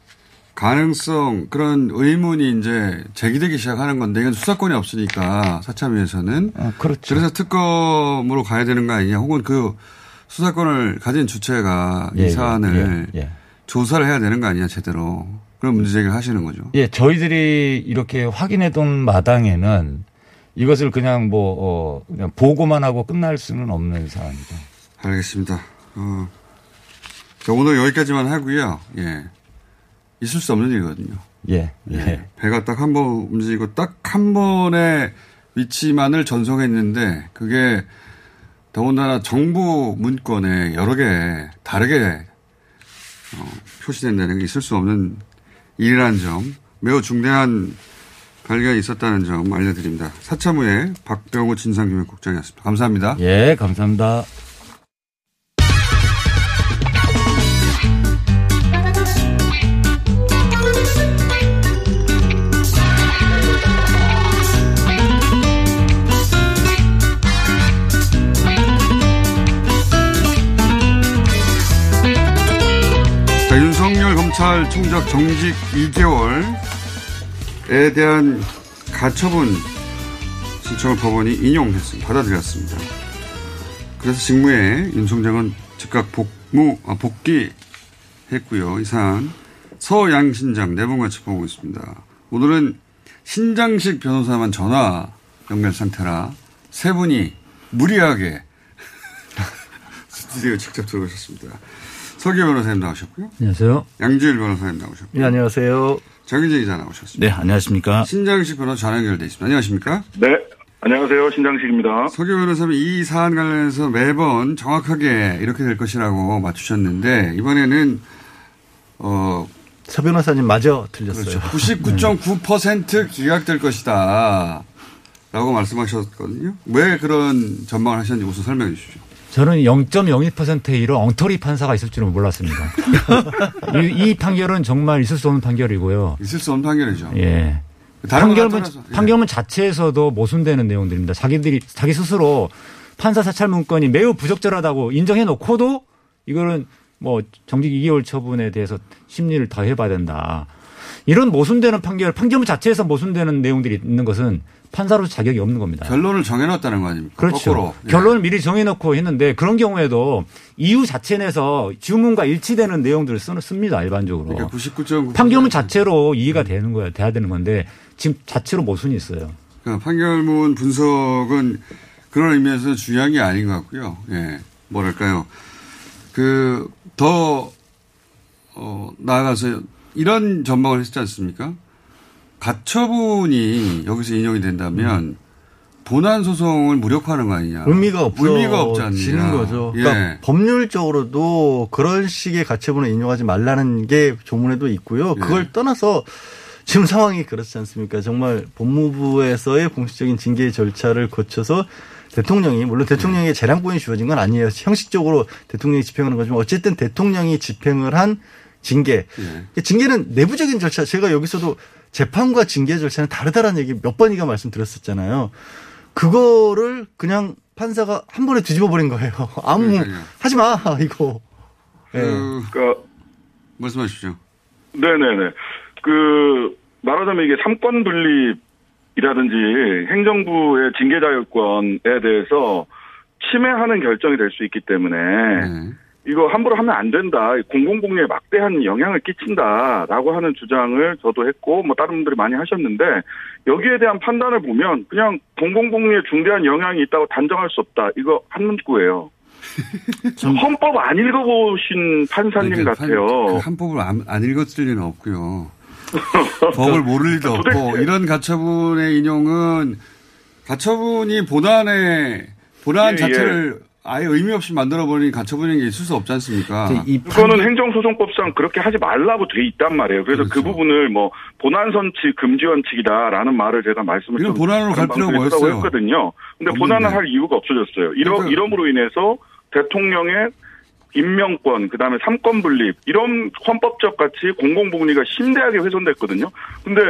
가능성 그런 의문이 이제 제기되기 시작하는 건데 이건 수사권이 없으니까 사참위에서는 그렇죠. 그래서 특검으로 가야 되는 거 아니냐 혹은 그 수사권을 가진 주체가 예, 이 예, 사안을 예, 예. 조사를 해야 되는 거 아니냐 제대로 그런 문제 제기를 하시는 거죠. 예, 저희들이 이렇게 확인해 둔 마당에는 이것을 그냥 뭐, 어, 그냥 보고만 하고 끝날 수는 없는 사안이죠. 알겠습니다. 어, 자, 오늘 여기까지만 하고요. 예. 있을 수 없는 일이거든요. 예, 예. 배가 딱 한 번 움직이고 딱 한 번의 위치만을 전송했는데 그게 더군다나 정부 문건에 여러 개 다르게 어, 표시된다는 게 있을 수 없는 일이라는 점 매우 중대한 발견이 있었다는 점 알려드립니다. 사참후의 박병호 진상규명국장이었습니다. 감사합니다. 예, 감사합니다. 검찰총장 정직 2개월에 대한 가처분 신청을 법원이 인용했습니다. 받아들였습니다. 그래서 직무에 윤 총장은 즉각 복무, 아, 복귀했고요. 이 사안 서양신장 네 분 같이 보고 있습니다. 오늘은 신장식 변호사만 전화 연결 상태라 세 분이 무리하게 스튜디오에 직접 들어오셨습니다. 서기 변호사님 나오셨고요. 안녕하세요. 양지일 변호사님 나오셨고요. 네, 안녕하세요. 정희재 기자 나오셨습니다. 네, 안녕하십니까. 신장식 변호사 전화 연결돼 있습니다. 안녕하십니까? 네, 안녕하세요. 신장식입니다. 서기 변호사님 이 사안 관련해서 매번 정확하게 이렇게 될 것이라고 맞추셨는데 이번에는 어 서 변호사님 마저 틀렸어요. 그렇죠. 99.9% 기각될 것이다. 라고 말씀하셨거든요. 왜 그런 전망을 하셨는지 우선 설명해 주십시오. 저는 0.01%의 이런 엉터리 판사가 있을 줄은 몰랐습니다. 이, 이 판결은 정말 있을 수 없는 판결이고요. 있을 수 없는 판결이죠. 예. 판결문, 예. 판결문 자체에서도 모순되는 내용들입니다. 자기들이, 자기 스스로 판사 사찰 문건이 매우 부적절하다고 인정해 놓고도 이거는 뭐 정직 2개월 처분에 대해서 심리를 더 해봐야 된다. 이런 모순되는 판결, 판결문 자체에서 모순되는 내용들이 있는 것은 판사로서 자격이 없는 겁니다. 결론을 정해놨다는 거 아닙니까? 그렇죠. 거꾸로. 예. 결론을 미리 정해놓고 했는데 그런 경우에도 이유 자체 내서 주문과 일치되는 내용들을 쓰, 씁니다 일반적으로. 그러니까 99.9% 판결문 자체로 이해가 되는 거야, 돼야 되는 건데 지금 자체로 모순이 있어요. 그러니까 판결문 분석은 그런 의미에서 중요한 게 아닌 것 같고요. 예. 뭐랄까요. 그, 더 어, 나아가서 이런 전망을 했지 않습니까? 가처분이 여기서 인용이 된다면 본안 소송을 무력화하는 거 아니냐. 의미가 없어. 의미가 없지 않느냐. 지는 거죠. 예. 그러니까 법률적으로도 그런 식의 가처분을 인용하지 말라는 게 조문에도 있고요. 그걸 예. 떠나서 지금 상황이 그렇지 않습니까? 정말 법무부에서의 공식적인 징계 절차를 거쳐서 대통령이 물론 대통령에게 재량권이 주어진 건 아니에요. 형식적으로 대통령이 집행하는 거지만 어쨌든 대통령이 집행을 한 징계. 예. 징계는 내부적인 절차. 제가 여기서도 재판과 징계 절차는 다르다라는 얘기 몇 번이가 말씀드렸었잖아요. 그거를 그냥 판사가 한 번에 뒤집어 버린 거예요. 아무 하지 마 이거. 예. 그러니까 말씀하십시오. 네네네. 그 말하자면 이게 삼권 분립이라든지 행정부의 징계 자율권에 대해서 침해하는 결정이 될 수 있기 때문에 이거 함부로 하면 안 된다. 공공복리에 막대한 영향을 끼친다라고 하는 주장을 저도 했고 뭐 다른 분들이 많이 하셨는데 여기에 대한 판단을 보면 그냥 공공복리에 중대한 영향이 있다고 단정할 수 없다. 이거 한 문구예요. 헌법 안 읽어보신 판사님 아니, 그 같아요. 한, 그 한법을 안, 안 읽었을 리는 없고요. 법을 모를 리도 없고 이런 가처분의 인용은 가처분이 본안에 본안 예, 자체를 아예 의미 없이 만들어버린 가처분인 게 있을 수 없지 않습니까? 그거는 행정소송법상 그렇게 하지 말라고 돼 있단 말이에요. 그래서 그 그렇죠. 부분을 뭐 본안 선치 금지 원칙이다라는 말을 제가 말씀을 이건 좀 본안으로 갈 필요가 뭐였어요? 했거든요. 근데 없는데. 본안을 할 이유가 없어졌어요. 이러, 그러니까- 이러므로 인해서 대통령의 임명권, 그 다음에 삼권 분립, 이런 헌법적 가치 공공복리가 심대하게 훼손됐거든요. 근데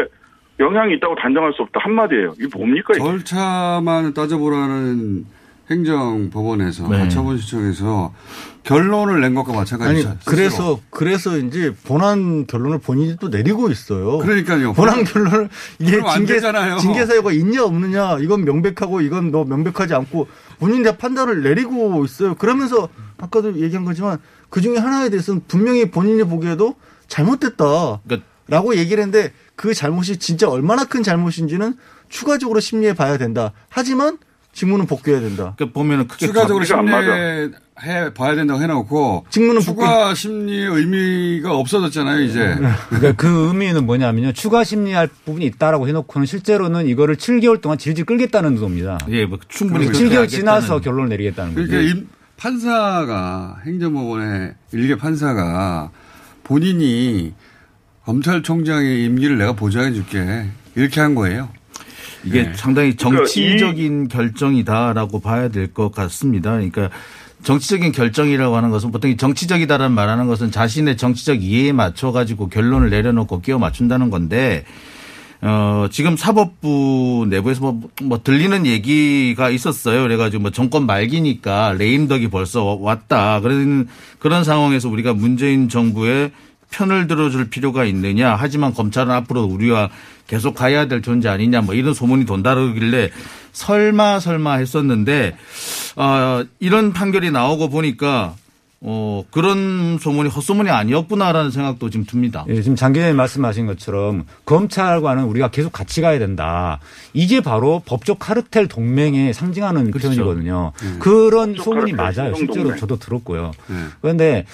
영향이 있다고 단정할 수 없다. 한마디예요. 이게 뭡니까? 절차만 따져보라는 행정법원에서 네. 가처분 신청에서 결론을 낸 것과 아니 마찬가지죠. 그래서 그래서 이제 본안 결론을 본인이 또 내리고 있어요. 그러니까요. 본안 결론을 이게 징계. 징계 사유가 있냐 없느냐 이건 명백하고 이건 뭐 명백하지 않고 본인이 다 판단을 내리고 있어요. 그러면서 아까도 얘기한 거지만 그 중에 하나에 대해서는 분명히 본인이 보기에도 잘못됐다. 라고 얘기를 했는데 그 잘못이 진짜 얼마나 큰 잘못인지는 추가적으로 심리해 봐야 된다. 하지만 직무는 복귀해야 된다. 그러니까 보면은 크게 추가적으로 가- 심리해 봐야 된다고 해놓고 직무는 추가 심리의 의미가 없어졌잖아요 이제. 그러니까 그 의미는 뭐냐면요. 추가 심리할 부분이 있다라고 해놓고는 실제로는 이거를 7개월 동안 질질 끌겠다는 의도입니다. 예, 뭐 충분히 그렇죠. 7개월 지나서 결론을 내리겠다는 거죠. 그러니까 임- 판사가 행정법원의 일개 판사가 본인이 검찰총장의 임기를 내가 보장해 줄게 이렇게 한 거예요. 이게 네. 상당히 그러니까 정치적인 결정이다라고 봐야 될 것 같습니다. 그러니까 정치적인 결정이라고 하는 것은 보통 이 정치적이다라는 말하는 것은 자신의 정치적 이해에 맞춰 가지고 결론을 내려놓고 끼워 맞춘다는 건데 어, 지금 사법부 내부에서 뭐, 뭐 들리는 얘기가 있었어요. 그래가지고 뭐 정권 말기니까 레임덕이 벌써 왔다. 그런, 그런 상황에서 우리가 문재인 정부의 편을 들어줄 필요가 있느냐. 하지만 검찰은 앞으로 우리와 계속 가야 될 존재 아니냐. 뭐 이런 소문이 돈다 그러길래 설마 설마 했었는데, 어, 이런 판결이 나오고 보니까 어, 그런 소문이 헛소문이 아니었구나라는 생각도 지금 듭니다. 예, 지금 장 기자님 말씀하신 것처럼 검찰과는 우리가 계속 같이 가야 된다. 이게 바로 법적 카르텔 동맹에 상징하는 표현이거든요. 그런 소문이 맞아요. 실제로 동맹. 저도 들었고요. 네. 그런데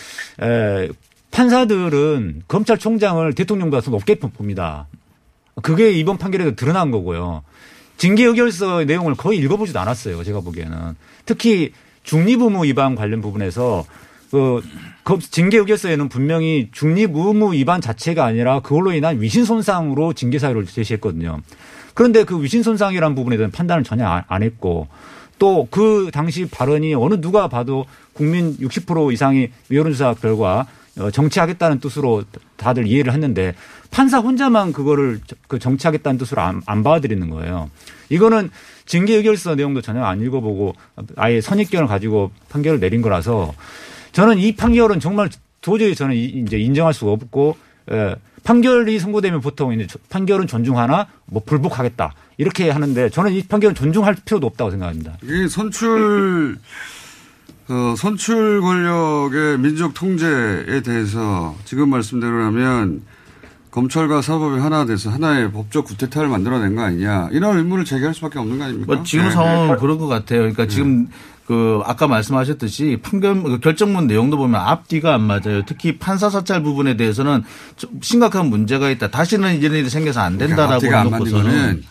에, 판사들은 검찰총장을 대통령보다 더 높게 봅니다. 그게 이번 판결에도 드러난 거고요. 징계 의결서의 내용을 거의 읽어보지도 않았어요. 제가 보기에는. 특히 중립의무 위반 관련 부분에서 그, 그 징계 의결서에는 분명히 중립의무 위반 자체가 아니라 그걸로 인한 위신 손상으로 징계 사유를 제시했거든요. 그런데 그 위신 손상이라는 부분에 대한 판단을 전혀 안- 안 했고 또 그 당시 발언이 어느 누가 봐도 국민 60% 이상이 여론조사 결과 어, 정치하겠다는 뜻으로 다들 이해를 했는데 판사 혼자만 그거를 저- 그 정치하겠다는 뜻으로 안, 안 받아들이는 거예요. 이거는 징계 의결서 내용도 전혀 안 읽어보고 아예 선입견을 가지고 판결을 내린 거라서 저는 이 판결은 정말 도저히 저는 이- 이제 인정할 수가 없고 에, 판결이 선고되면 보통 이제 저- 판결은 존중하나 뭐 불복하겠다 이렇게 하는데 저는 이 판결은 존중할 필요도 없다고 생각합니다. 이게 선출 어, 선출 권력의 민족 통제에 대해서 지금 말씀대로라면 검찰과 사법이 하나 돼서 하나의 법적 구태타를 만들어낸 거 아니냐 이런 의문을 제기할 수밖에 없는 거 아닙니까? 뭐 지금 네. 상황은 그런 것 같아요. 그러니까 지금 그 아까 말씀하셨듯이 판결 그 결정문 내용도 보면 앞뒤가 안 맞아요. 특히 판사 사찰 부분에 대해서는 좀 심각한 문제가 있다. 다시는 이런 일이 생겨서 안 된다라고 맞는 해놓고서는 거는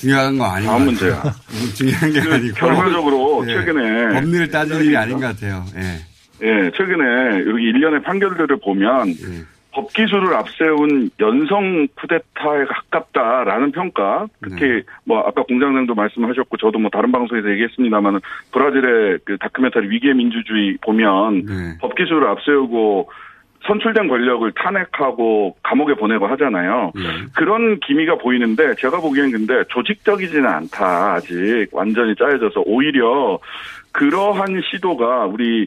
중요한 거 아닌 것 다음. 문제야. 중요한 게그 아니고 결과적으로 예. 최근에 법리를 따질 일이 아닌 것 같아요. 예. 예, 최근에 여기 일련의 판결들을 보면 법 기술을 앞세운 연성 쿠데타에 가깝다라는 평가. 특히 뭐 아까 공장장도 말씀하셨고 저도 뭐 다른 방송에서 얘기했습니다만은 브라질의 그 다큐멘터리 위기의 민주주의 보면 법 기술을 앞세우고 선출된 권력을 탄핵하고 감옥에 보내고 하잖아요. 그런 기미가 보이는데 제가 보기엔 근데 조직적이지는 않다. 아직 완전히 짜여져서 오히려 그러한 시도가 우리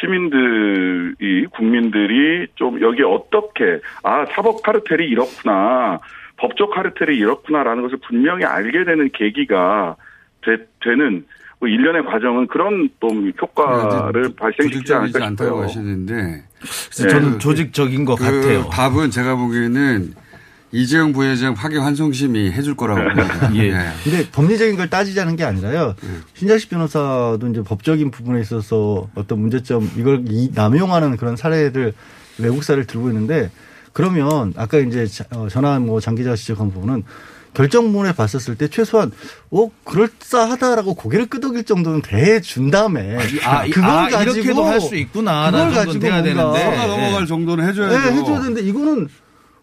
시민들이 국민들이 좀 여기 어떻게 아 사법 카르텔이 이렇구나 법적 카르텔이 이렇구나라는 것을 분명히 알게 되는 계기가 되, 되는 뭐 일련의 과정은 그런 또 효과를 발생시키지 조직적이지 않을까 않다고 싶어요. 하시는데 그래서 저는 조직적인 것 그 같아요. 답은 제가 보기에는 이재용 부회장 파기 환송심이 해줄 거라고 봅니다. 예. 근데 법리적인 걸 따지자는 게 아니라요. 신장식 변호사도 이제 법적인 부분에 있어서 어떤 문제점 이걸 이- 남용하는 그런 사례들 외국사를 들고 있는데 그러면 아까 이제 자- 어, 전화 뭐 장기자 지적한 부분은 결정문에 봤었을 때 최소한 어 그럴싸하다라고 고개를 끄덕일 정도는 대준 다음에 아, 이- 그걸 아, 가지고 이렇게도 할수 있구나라는 그걸 가지고 뭔가 되는데. 넘어갈 정도는 해줘야죠. 네, 해줘야 되는데 이거는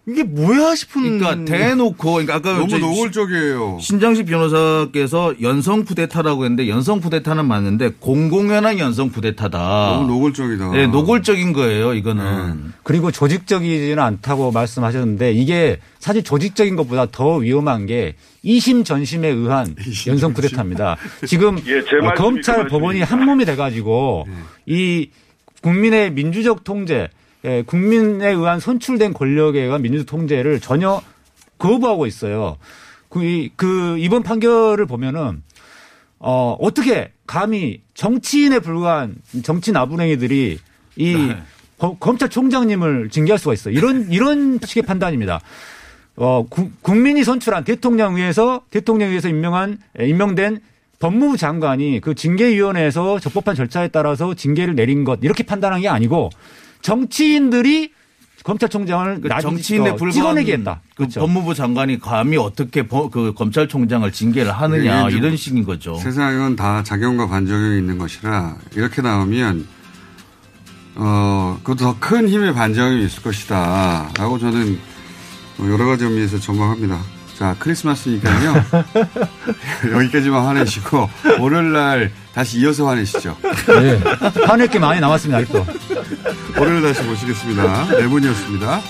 이게 뭐야 싶은 그러니까 대놓고 그러니까 아까 너무 저 노골적이에요. 신장식 변호사께서 연성 쿠데타라고 했는데 연성 쿠데타는 맞는데 공공연한 연성 쿠데타다. 너무 노골적이다. 네, 노골적인 거예요, 이거는. 그리고 조직적이지는 않다고 말씀하셨는데 이게 사실 조직적인 것보다 더 위험한 게 이심 전심에 의한 연성 쿠데타입니다. 지금 예, 제 어, 말씀이 검찰 그 법원이 한 몸이 돼가지고 이 국민의 민주적 통제, 예, 국민에 의한 선출된 권력에 의한 민주적 통제를 전혀 거부하고 있어요. 그, 이- 그 이번 판결을 보면은 어, 어떻게 감히 정치인에 불과한 정치 나부랭이들이 이 거- 검찰총장님을 징계할 수가 있어요. 이런, 이런 식의 판단입니다. 어, 구- 국민이 선출한 대통령 위에서 대통령 위에서 임명한, 에, 임명된 법무부 장관이 그 징계위원회에서 적법한 절차에 따라서 징계를 내린 것, 이렇게 판단한 게 아니고 정치인들이 검찰총장을 그 나- 정치인에 어, 불과한 찍어내게 했다. 그 법무부 장관이 감히 어떻게 버- 그 검찰총장을 징계를 하느냐 좀 이런 식인 거죠. 세상은 다 작용과 반작용이 있는 것이라 이렇게 나오면 어 그것도 더 큰 힘의 반작용이 있을 것이다 라고 저는 여러 가지 의미에서 전망합니다. 자 크리스마스니까요 여기까지만 화내시고 월요일날 다시 이어서 화내시죠. 네. 화낼 게 많이 남았습니다, 아직도. 월요일 다시 모시겠습니다. 네 분이었습니다.